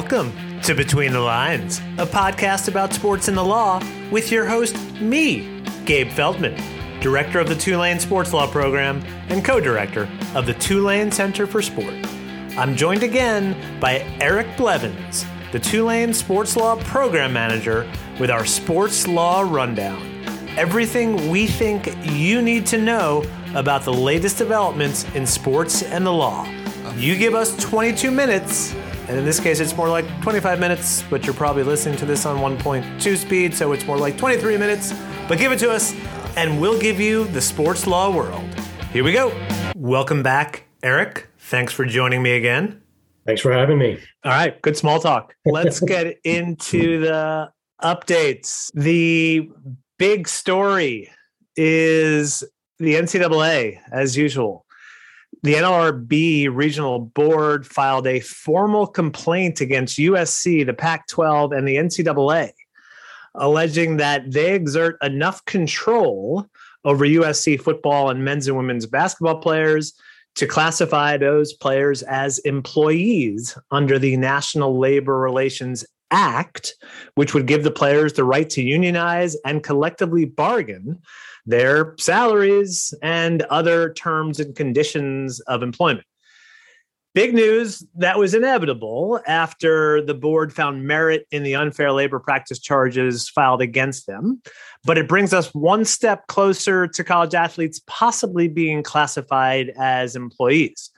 Welcome to Between the Lines, a podcast about sports and the law with your host, me, Gabe Feldman, director of the Tulane Sports Law Program and co director of the Tulane Center for Sport. I'm joined again by Eric Blevins, the Tulane Sports Law Program Manager, with our Sports Law Rundown. Everything we think you need to know about the latest developments in sports and the law. You give us 22 minutes, and in this case, it's more like 25 minutes, but you're probably listening to this on 1.2 speed, so it's more like 23 minutes. But give it to us, and we'll give you the sports law world. Here we go. Welcome back, Eric. Thanks for joining me again. Thanks for having me. All right, good small talk. Let's get into the updates. The big story is the NCAA, as usual the NLRB regional board filed a formal complaint against USC, the Pac 12, and the NCAA, alleging that they exert enough control over USC football and men's and women's basketball players to classify those players as employees under the National Labor Relations Act, which would give the players the right to unionize and collectively bargain their salaries and other terms and conditions of employment. Big news that was inevitable after the board found merit in the unfair labor practice charges filed against them. But it brings us one step closer to college athletes possibly being classified as employees.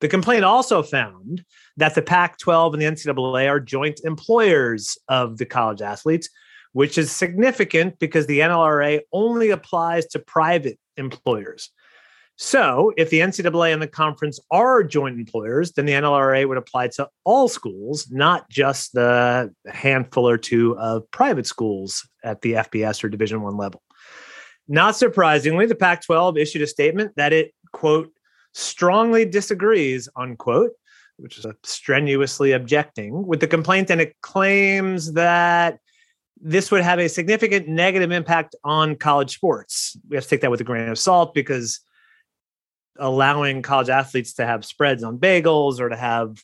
The complaint also found that the Pac 12 and the NCAA are joint employers of the college athletes, which is significant because the NLRA only applies to private employers. So, if the NCAA and the conference are joint employers, then the NLRA would apply to all schools, not just the handful or two of private schools at the FBS or Division One level. Not surprisingly, the Pac-12 issued a statement that it quote strongly disagrees unquote, which is strenuously objecting with the complaint, and it claims that this would have a significant negative impact on college sports. We have to take that with a grain of salt because allowing college athletes to have spreads on bagels or to have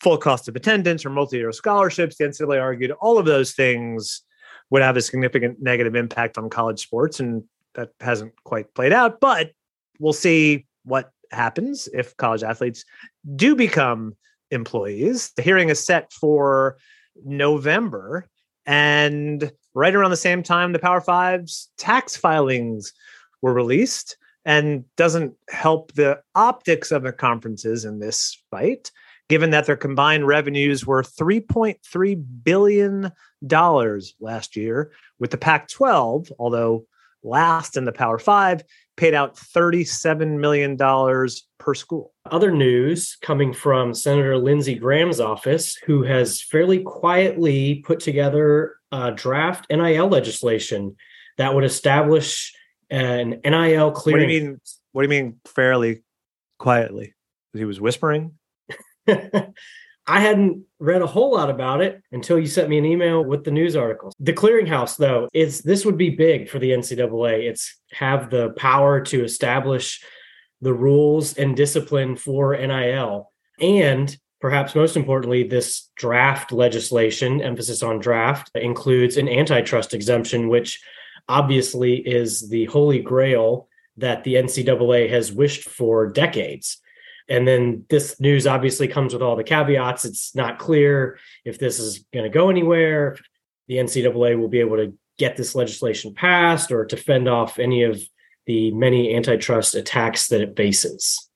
full cost of attendance or multi-year scholarships, the NCAA argued all of those things would have a significant negative impact on college sports, and that hasn't quite played out. But we'll see what happens if college athletes do become employees. The hearing is set for November. And right around the same time, the Power Five's tax filings were released and doesn't help the optics of the conferences in this fight, given that their combined revenues were $3.3 billion last year, with the Pac 12, although last in the Power Five, paid out $37 million per school. Other news coming from Senator Lindsey Graham's office, who has fairly quietly put together a draft NIL legislation that would establish an NIL clearing. What do you mean? What do you mean fairly quietly? He was whispering. I hadn't read a whole lot about it until you sent me an email with the news articles. The clearinghouse, though, is this would be big for the NCAA. It's have the power to establish the rules and discipline for NIL. And perhaps most importantly, this draft legislation, emphasis on draft, includes an antitrust exemption, which obviously is the holy grail that the NCAA has wished for decades. And then this news obviously comes with all the caveats. It's not clear if this is going to go anywhere. The NCAA will be able to get this legislation passed or to fend off any of the many antitrust attacks that it faces.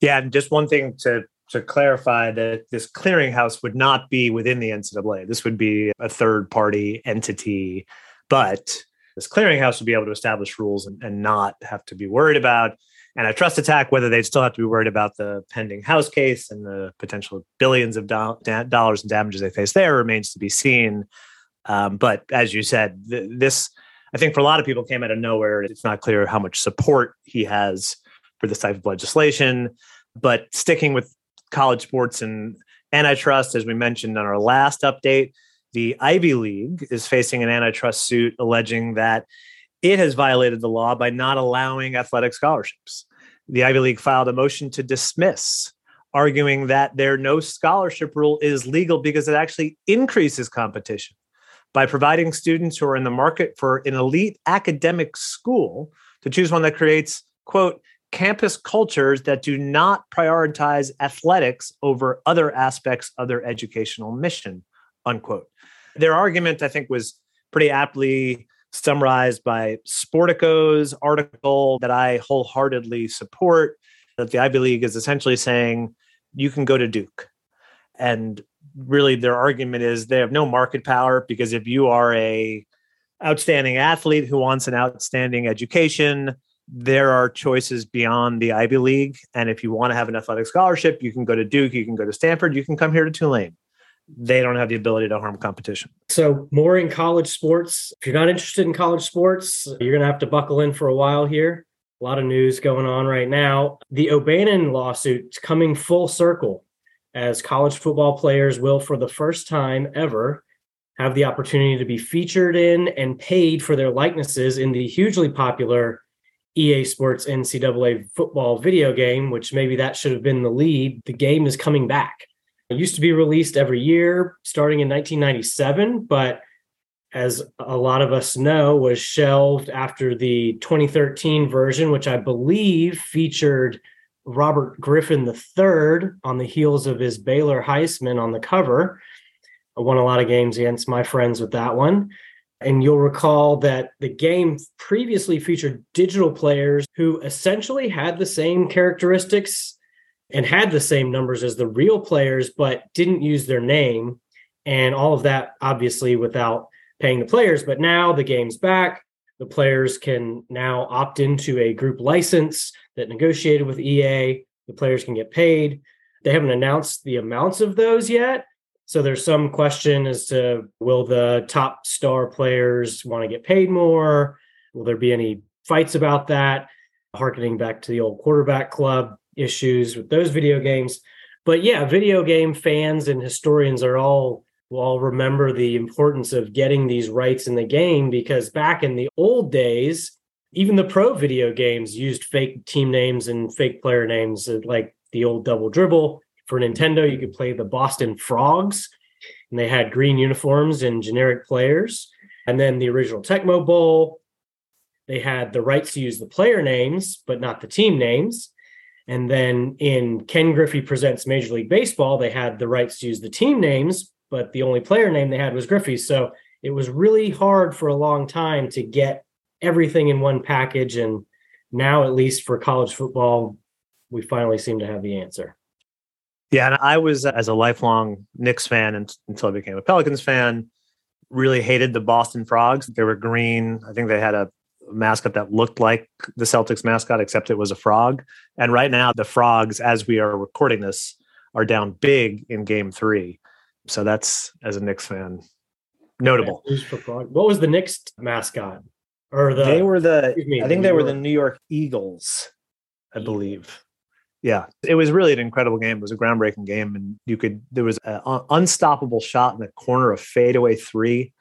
Yeah, and just one thing to to clarify that this clearinghouse would not be within the NCAA. This would be a third party entity, but this clearinghouse would be able to establish rules and, and not have to be worried about antitrust attack, whether they'd still have to be worried about the pending House case and the potential billions of do- da- dollars in damages they face there remains to be seen. Um, but as you said, th- this, I think for a lot of people came out of nowhere. It's not clear how much support he has for this type of legislation. But sticking with college sports and antitrust, as we mentioned on our last update, the Ivy League is facing an antitrust suit alleging that it has violated the law by not allowing athletic scholarships. The Ivy League filed a motion to dismiss, arguing that their no scholarship rule is legal because it actually increases competition by providing students who are in the market for an elite academic school to choose one that creates, quote, campus cultures that do not prioritize athletics over other aspects of their educational mission, unquote. Their argument, I think, was pretty aptly summarized by Sportico's article that I wholeheartedly support. That the Ivy League is essentially saying you can go to Duke. And really their argument is they have no market power because if you are a outstanding athlete who wants an outstanding education, there are choices beyond the Ivy League. And if you want to have an athletic scholarship, you can go to Duke, you can go to Stanford, you can come here to Tulane. They don't have the ability to harm competition. So, more in college sports. If you're not interested in college sports, you're going to have to buckle in for a while here. A lot of news going on right now. The O'Bannon lawsuit coming full circle as college football players will, for the first time ever, have the opportunity to be featured in and paid for their likenesses in the hugely popular EA Sports NCAA football video game, which maybe that should have been the lead. The game is coming back. It used to be released every year starting in 1997, but as a lot of us know, was shelved after the 2013 version, which I believe featured Robert Griffin III on the heels of his Baylor Heisman on the cover. I won a lot of games against my friends with that one. And you'll recall that the game previously featured digital players who essentially had the same characteristics and had the same numbers as the real players, but didn't use their name. And all of that, obviously, without paying the players. But now the game's back. The players can now opt into a group license that negotiated with EA. The players can get paid. They haven't announced the amounts of those yet, so there's some question as to will the top star players want to get paid more? Will there be any fights about that? Harkening back to the old quarterback club issues with those video games. But yeah, video game fans and historians are all will all remember the importance of getting these rights in the game because back in the old days, even the pro video games used fake team names and fake player names, uh, like the old double dribble for Nintendo, you could play the Boston Frogs, and they had green uniforms and generic players. And then the original Tecmo Bowl, they had the rights to use the player names, but not the team names. And then in Ken Griffey Presents Major League Baseball, they had the rights to use the team names, but the only player name they had was Griffey. So it was really hard for a long time to get everything in one package. And now, at least for college football, we finally seem to have the answer. Yeah, and I was as a lifelong Knicks fan until I became a Pelicans fan. Really hated the Boston Frogs. They were green. I think they had a mascot that looked like the Celtics mascot, except it was a frog. And right now, the Frogs, as we are recording this, are down big in Game Three. So that's as a Knicks fan, notable. What was the Knicks mascot? Or the they were the me, I think the they York. were the New York Eagles, I believe yeah it was really an incredible game it was a groundbreaking game and you could there was an unstoppable shot in the corner of fadeaway three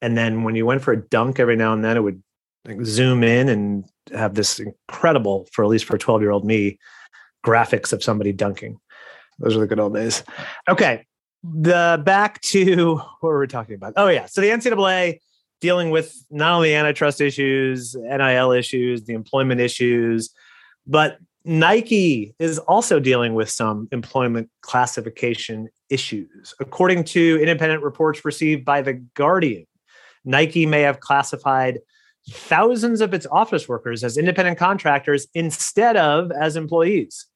and then when you went for a dunk every now and then it would like zoom in and have this incredible for at least for 12 year old me graphics of somebody dunking. Those are the good old days. Okay the back to what were we talking about? Oh yeah so the ncaa dealing with not only antitrust issues nil issues the employment issues but Nike is also dealing with some employment classification issues. According to independent reports received by The Guardian, Nike may have classified thousands of its office workers as independent contractors instead of as employees.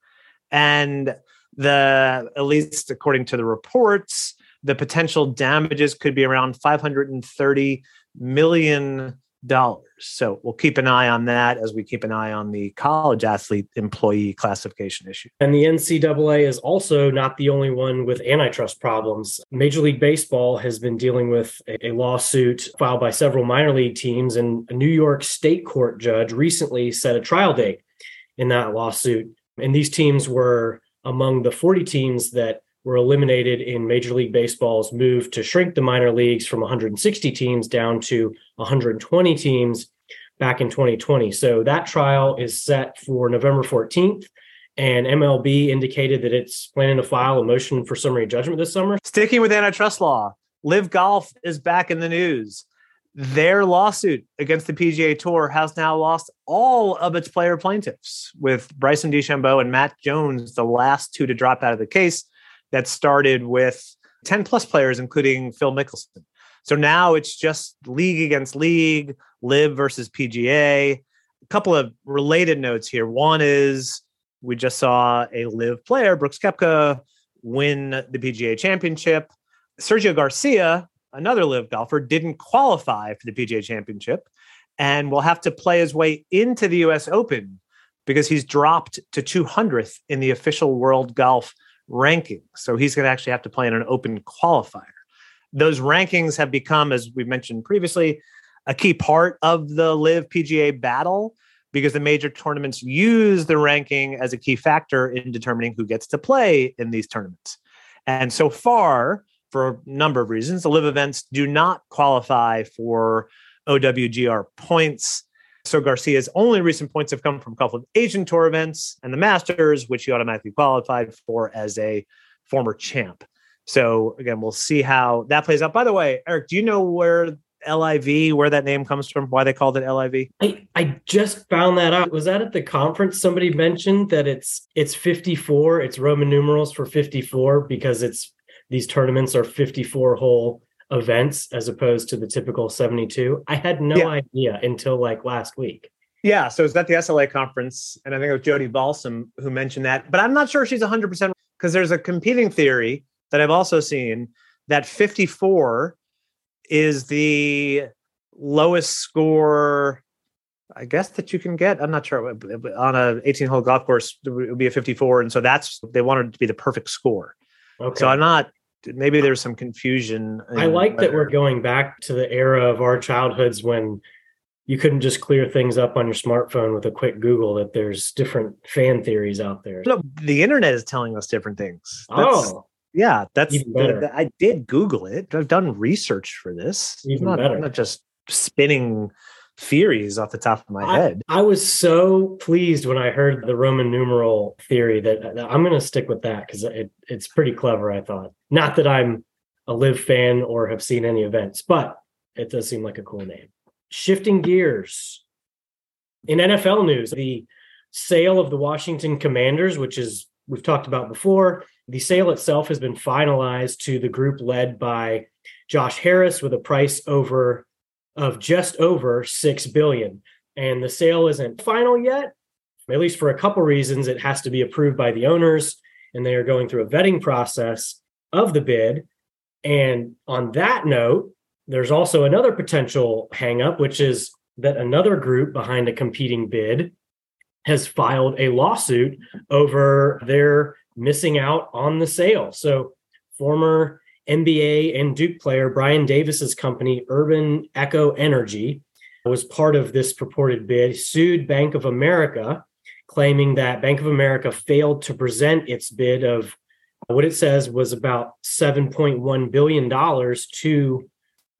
And the at least according to the reports, the potential damages could be around 530 million dollars. So we'll keep an eye on that as we keep an eye on the college athlete employee classification issue. And the NCAA is also not the only one with antitrust problems. Major League Baseball has been dealing with a lawsuit filed by several minor league teams, and a New York state court judge recently set a trial date in that lawsuit. And these teams were among the 40 teams that were eliminated in Major League Baseball's move to shrink the minor leagues from 160 teams down to 120 teams back in 2020. So that trial is set for November 14th. and MLB indicated that it's planning to file a motion for summary judgment this summer. Sticking with antitrust law, LIV Golf is back in the news. Their lawsuit against the PGA Tour has now lost all of its player plaintiffs, with Bryson DeChambeau and Matt Jones, the last two to drop out of the case. That started with 10 plus players, including Phil Mickelson. So now it's just league against league, LIV versus PGA. A couple of related notes here. One is we just saw a LIV player, Brooks Koepka, win the PGA championship. Sergio Garcia, another LIV golfer, didn't qualify for the PGA championship and will have to play his way into the US Open because he's dropped to 200th in the official world golf ranking. So he's going to actually have to play in an open qualifier. Those rankings have become, as we mentioned previously, a key part of the LIV PGA battle because the major tournaments use the ranking as a key factor in determining who gets to play in these tournaments. And so far, for a number of reasons, the LIV events do not qualify for OWGR points. So Garcia's only recent points have come from a couple of Asian Tour events and the Masters, which he automatically qualified for as a former champ. So again, we'll see how that plays out. By the way, Eric, do you know where LIV, where that name comes from, why they called it LIV? I, I just found that out. Was that at the conference somebody mentioned that it's it's 54, it's Roman numerals for 54 because it's these tournaments are 54 hole events as opposed to the typical 72. I had no yeah. idea until like last week. Yeah, so it's at the SLA conference, and I think it was Jodi Balsam who mentioned that, but I'm not sure she's 100% because there's a competing theory that I've also seen that 54 is the lowest score I guess that you can get. I'm not sure on a 18 hole golf course it would be a 54, and so that's they wanted it to be the perfect score. Okay. So I'm not. Maybe there's some confusion. I like whether. that we're going back to the era of our childhoods when you couldn't just clear things up on your smartphone with a quick Google. That there's different fan theories out there. No, the internet is telling us different things. That's, oh, yeah, that's the, I did Google it. I've done research for this. Even not, better. I'm not just spinning theories off the top of my I, head. I was so pleased when I heard the Roman numeral theory that, that I'm going to stick with that because it, it's pretty clever. I thought. Not that I'm a LIV fan or have seen any events, but it does seem like a cool name. Shifting gears in NFL news, the sale of the Washington Commanders, which is we've talked about before, the sale itself has been finalized to the group led by Josh Harris with a price over of just over 6 billion. And the sale isn't final yet, at least for a couple reasons. It has to be approved by the owners, and they are going through a vetting process of the bid. And on that note, there's also another potential hangup, which is that another group behind a competing bid has filed a lawsuit over their missing out on the sale. So, former NBA and Duke player Brian Davis's company, Urban Echo Energy, was part of this purported bid, sued Bank of America, claiming that Bank of America failed to present its bid of what it says was about $7.1 billion to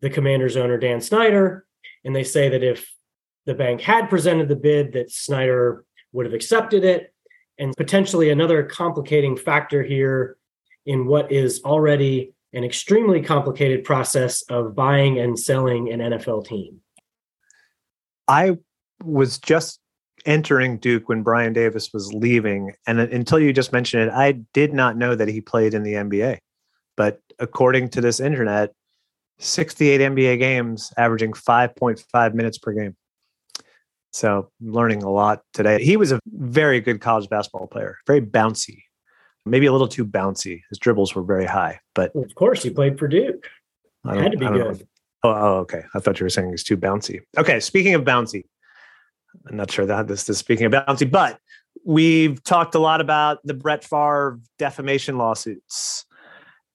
the commander's owner, Dan Snyder. And they say that if the bank had presented the bid, that Snyder would have accepted it. And potentially another complicating factor here in what is already an extremely complicated process of buying and selling an NFL team. I was just entering Duke when Brian Davis was leaving. And until you just mentioned it, I did not know that he played in the NBA. But according to this internet, 68 NBA games, averaging 5.5 minutes per game. So learning a lot today. He was a very good college basketball player, very bouncy, maybe a little too bouncy. His dribbles were very high, but well, of course he played for Duke. I Had to be good. Oh, oh, okay. I thought you were saying he's too bouncy. Okay, speaking of bouncy, I'm not sure that this is speaking of bouncy, but we've talked a lot about the Brett Favre defamation lawsuits.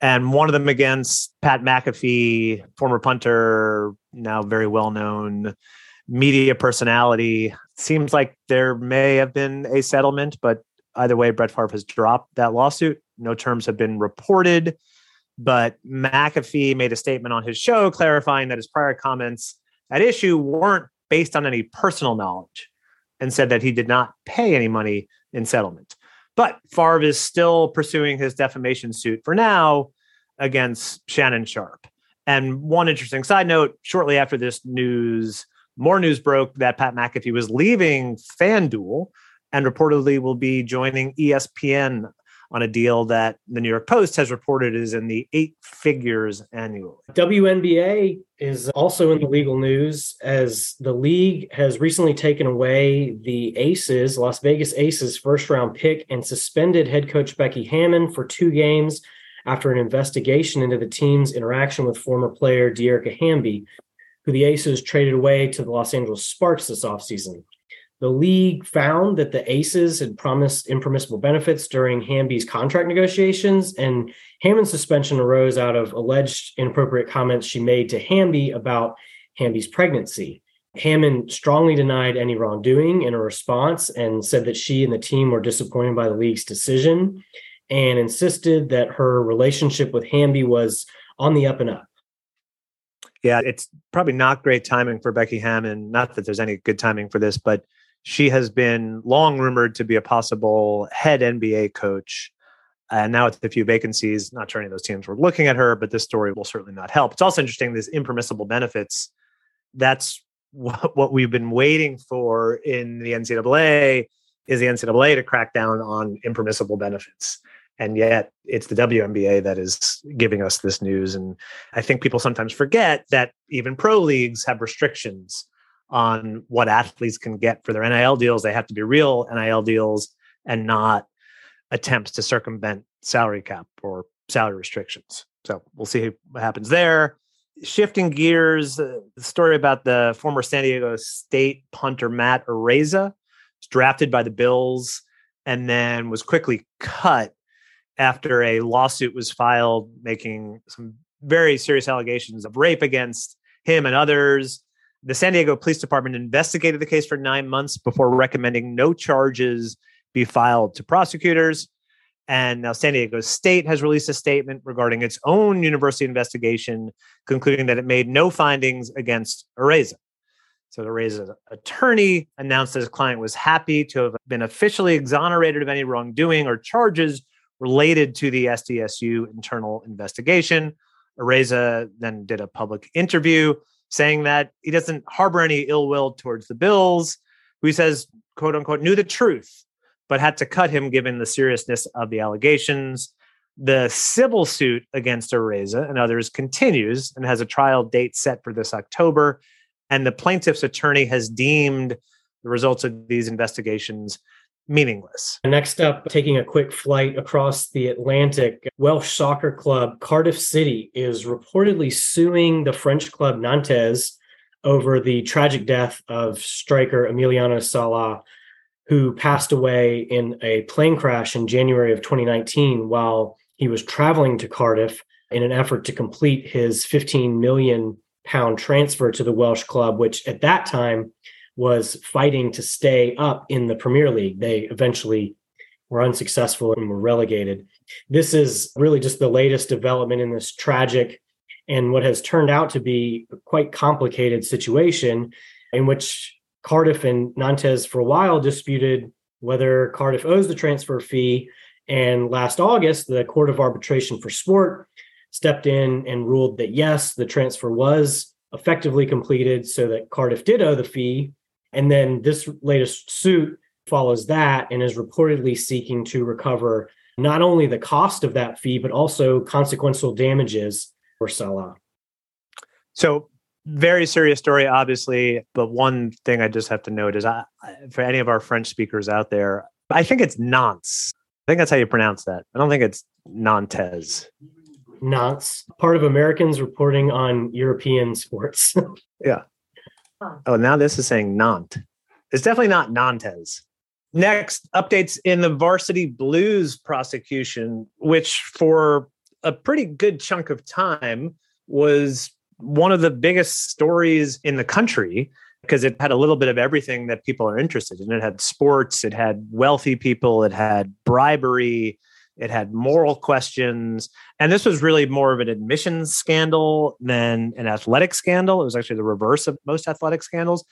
And one of them against Pat McAfee, former punter, now very well known media personality. Seems like there may have been a settlement, but either way, Brett Favre has dropped that lawsuit. No terms have been reported. But McAfee made a statement on his show clarifying that his prior comments at issue weren't based on any personal knowledge and said that he did not pay any money in settlement. But Favre is still pursuing his defamation suit for now against Shannon Sharpe. And one interesting side note shortly after this news, more news broke that Pat McAfee was leaving FanDuel and reportedly will be joining ESPN on a deal that the New York Post has reported is in the eight figures annually. WNBA is also in the legal news as the league has recently taken away the Aces, Las Vegas Aces first round pick and suspended head coach Becky Hammon for two games after an investigation into the team's interaction with former player Dearica Hamby, who the Aces traded away to the Los Angeles Sparks this offseason. The league found that the Aces had promised impermissible benefits during Hamby's contract negotiations, and Hammon's suspension arose out of alleged inappropriate comments she made to Hamby about Hamby's pregnancy. Hammond strongly denied any wrongdoing in a response and said that she and the team were disappointed by the league's decision and insisted that her relationship with Hamby was on the up and up. Yeah, it's probably not great timing for Becky Hammon. Not that there's any good timing for this, but she has been long rumored to be a possible head NBA coach. And now with a few vacancies, not sure any of those teams were looking at her, but this story will certainly not help. It's also interesting, these impermissible benefits. That's what, we've been waiting for in the NCAA is the NCAA to crack down on impermissible benefits and yet it's the WNBA that is giving us this news. And I think people sometimes forget that even pro leagues have restrictions on what athletes can get for their NIL deals. They have to be real NIL deals and not attempts to circumvent salary cap or salary restrictions. So we'll see what happens there. Shifting gears, uh, the story about the former San Diego State punter Matt was drafted by the Bills and then was quickly cut after a lawsuit was filed making some very serious allegations of rape against him and others. The San Diego Police Department investigated the case for nine months before recommending no charges be filed to prosecutors. And now San Diego State has released a statement regarding its own university investigation, concluding that it made no findings against Araiza. So Araiza's attorney announced that his client was happy to have been officially exonerated of any wrongdoing or charges related to the SDSU internal investigation. Araiza then did a public interview saying that he doesn't harbor any ill will towards the Bills, who he says, quote unquote, knew the truth, but had to cut him given the seriousness of the allegations. The civil suit against Araiza and others continues and has a trial date set for this October. And the plaintiff's attorney has deemed the results of these investigations meaningless. Next up, taking a quick flight across the Atlantic, Welsh soccer club Cardiff City is reportedly suing the French club Nantes over the tragic death of striker Emiliano Sala, who passed away in a plane crash in January of 2019 while he was traveling to Cardiff in an effort to complete his 15 million pound transfer to the Welsh club, which at that time was fighting to stay up in the Premier League. They eventually were unsuccessful and were relegated. This is really just the latest development in this tragic and what has turned out to be a quite complicated situation in which Cardiff and Nantes for a while disputed whether Cardiff owes the transfer fee. And last August, the Court of Arbitration for Sport stepped in and ruled that yes, the transfer was effectively completed so that Cardiff did owe the fee and then this latest suit follows that and is reportedly seeking to recover not only the cost of that fee, but also consequential damages for Sala. So, very serious story, obviously. But one thing I just have to note is I, for any of our French speakers out there, I think it's Nantes. I think that's how you pronounce that. I don't think it's Nantes. Nantes, part of Americans reporting on European sports. yeah. Oh, now this is saying Nantes. It's definitely not Nantes. Next, updates in the varsity blues prosecution, which for a pretty good chunk of time was one of the biggest stories in the country because it had a little bit of everything that people are interested in. It had sports, it had wealthy people, it had bribery, it had moral questions. And this was really more of an admissions scandal than an athletic scandal. It was actually the reverse of most athletic scandals.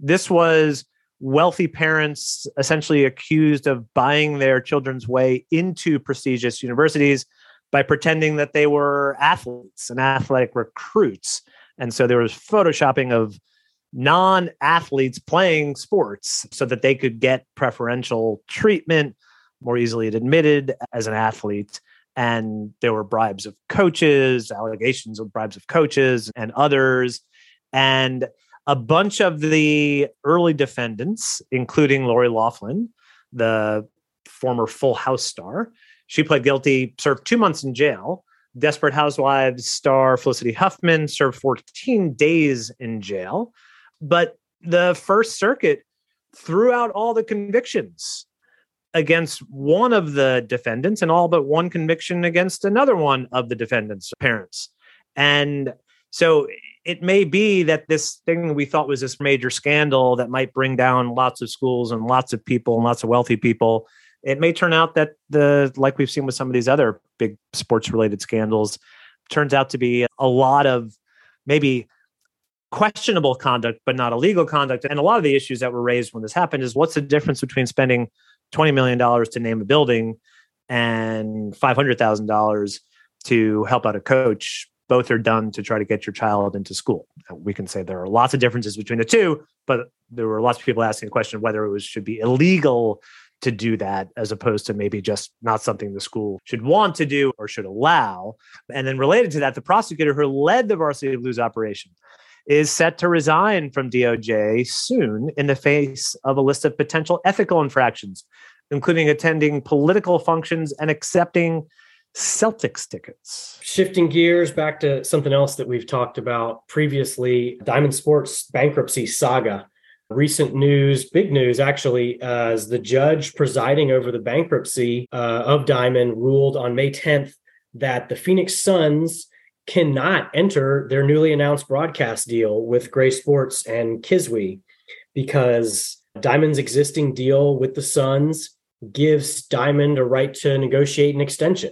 This was wealthy parents essentially accused of buying their children's way into prestigious universities by pretending that they were athletes and athletic recruits. And so there was photoshopping of non athletes playing sports so that they could get preferential treatment, more easily admitted as an athlete. And there were bribes of coaches, allegations of bribes of coaches and others. And a bunch of the early defendants, including Lori Loughlin, the former Full House star, she pled guilty, served two months in jail. Desperate Housewives star Felicity Huffman served 14 days in jail. But the First Circuit threw out all the convictions against one of the defendants and all but one conviction against another one of the defendants' parents. And so it may be that this thing we thought was this major scandal that might bring down lots of schools and lots of people and lots of wealthy people it may turn out that the like we've seen with some of these other big sports related scandals turns out to be a lot of maybe questionable conduct but not illegal conduct and a lot of the issues that were raised when this happened is what's the difference between spending 20 million dollars to name a building and $500,000 to help out a coach both are done to try to get your child into school. We can say there are lots of differences between the two, but there were lots of people asking the question whether it was should be illegal to do that as opposed to maybe just not something the school should want to do or should allow. And then related to that, the prosecutor who led the Varsity Blues operation is set to resign from DOJ soon in the face of a list of potential ethical infractions, including attending political functions and accepting Celtics tickets. Shifting gears back to something else that we've talked about previously Diamond Sports bankruptcy saga. Recent news, big news actually, as the judge presiding over the bankruptcy uh, of Diamond ruled on May 10th that the Phoenix Suns cannot enter their newly announced broadcast deal with Gray Sports and Kiswe because Diamond's existing deal with the Suns gives Diamond a right to negotiate an extension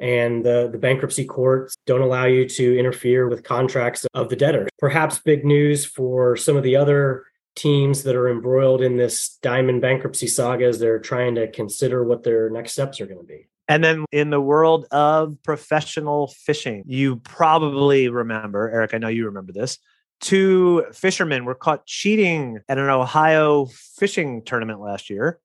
and the, the bankruptcy courts don't allow you to interfere with contracts of the debtor. Perhaps big news for some of the other teams that are embroiled in this diamond bankruptcy saga as they're trying to consider what their next steps are going to be. And then in the world of professional fishing, you probably remember, Eric, I know you remember this. Two fishermen were caught cheating at an Ohio fishing tournament last year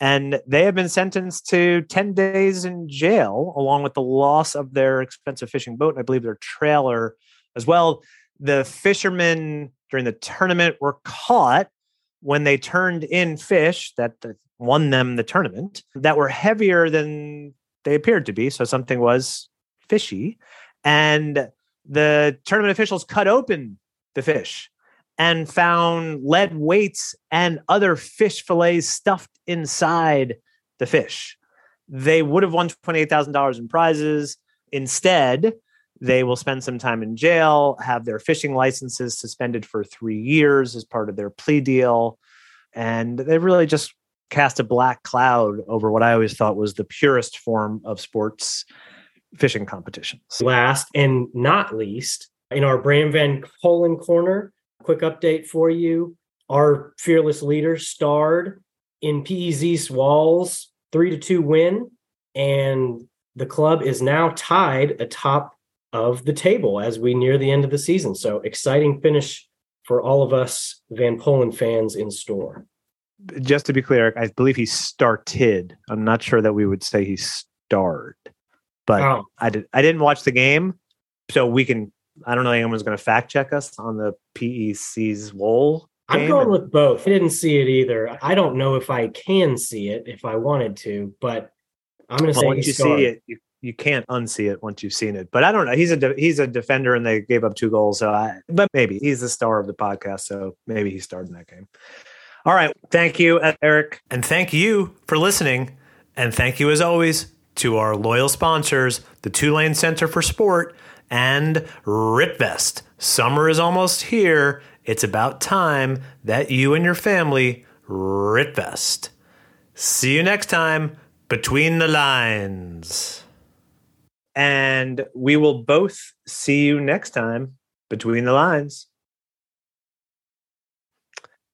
and they have been sentenced to 10 days in jail along with the loss of their expensive fishing boat and i believe their trailer as well the fishermen during the tournament were caught when they turned in fish that won them the tournament that were heavier than they appeared to be so something was fishy and the tournament officials cut open the fish and found lead weights and other fish fillets stuffed inside the fish. They would have won $28,000 in prizes. Instead, they will spend some time in jail, have their fishing licenses suspended for three years as part of their plea deal. And they really just cast a black cloud over what I always thought was the purest form of sports fishing competitions. Last and not least, in our Bram Van Polen corner, quick update for you. Our fearless leader starred in PEC Zwolle three to two win, and the club is now tied atop of the table as we near the end of the season. So exciting finish for all of us Van Polen fans in store. Just to be clear, I believe he started. I'm not sure that we would say he starred, but oh. I did. I didn't watch the game, so we can I don't know anyone's going to fact check us on the PEC Zwolle. I'm going with both. I didn't see it either. I don't know if I can see it if I wanted to, but I'm going to well, say once you see it, you, you can't unsee it once you've seen it. But I don't know. He's a de- he's a defender, and they gave up two goals. So, I, but maybe he's the star of the podcast, so maybe he starred in that game. All right, thank you, Eric, and thank you for listening, and thank you as always to our loyal sponsors, the Tulane Center for Sport and Ritvest. Summer is almost here. It's about time that you and your family Ritvest. See you next time between the lines. And we will both see you next time between the lines.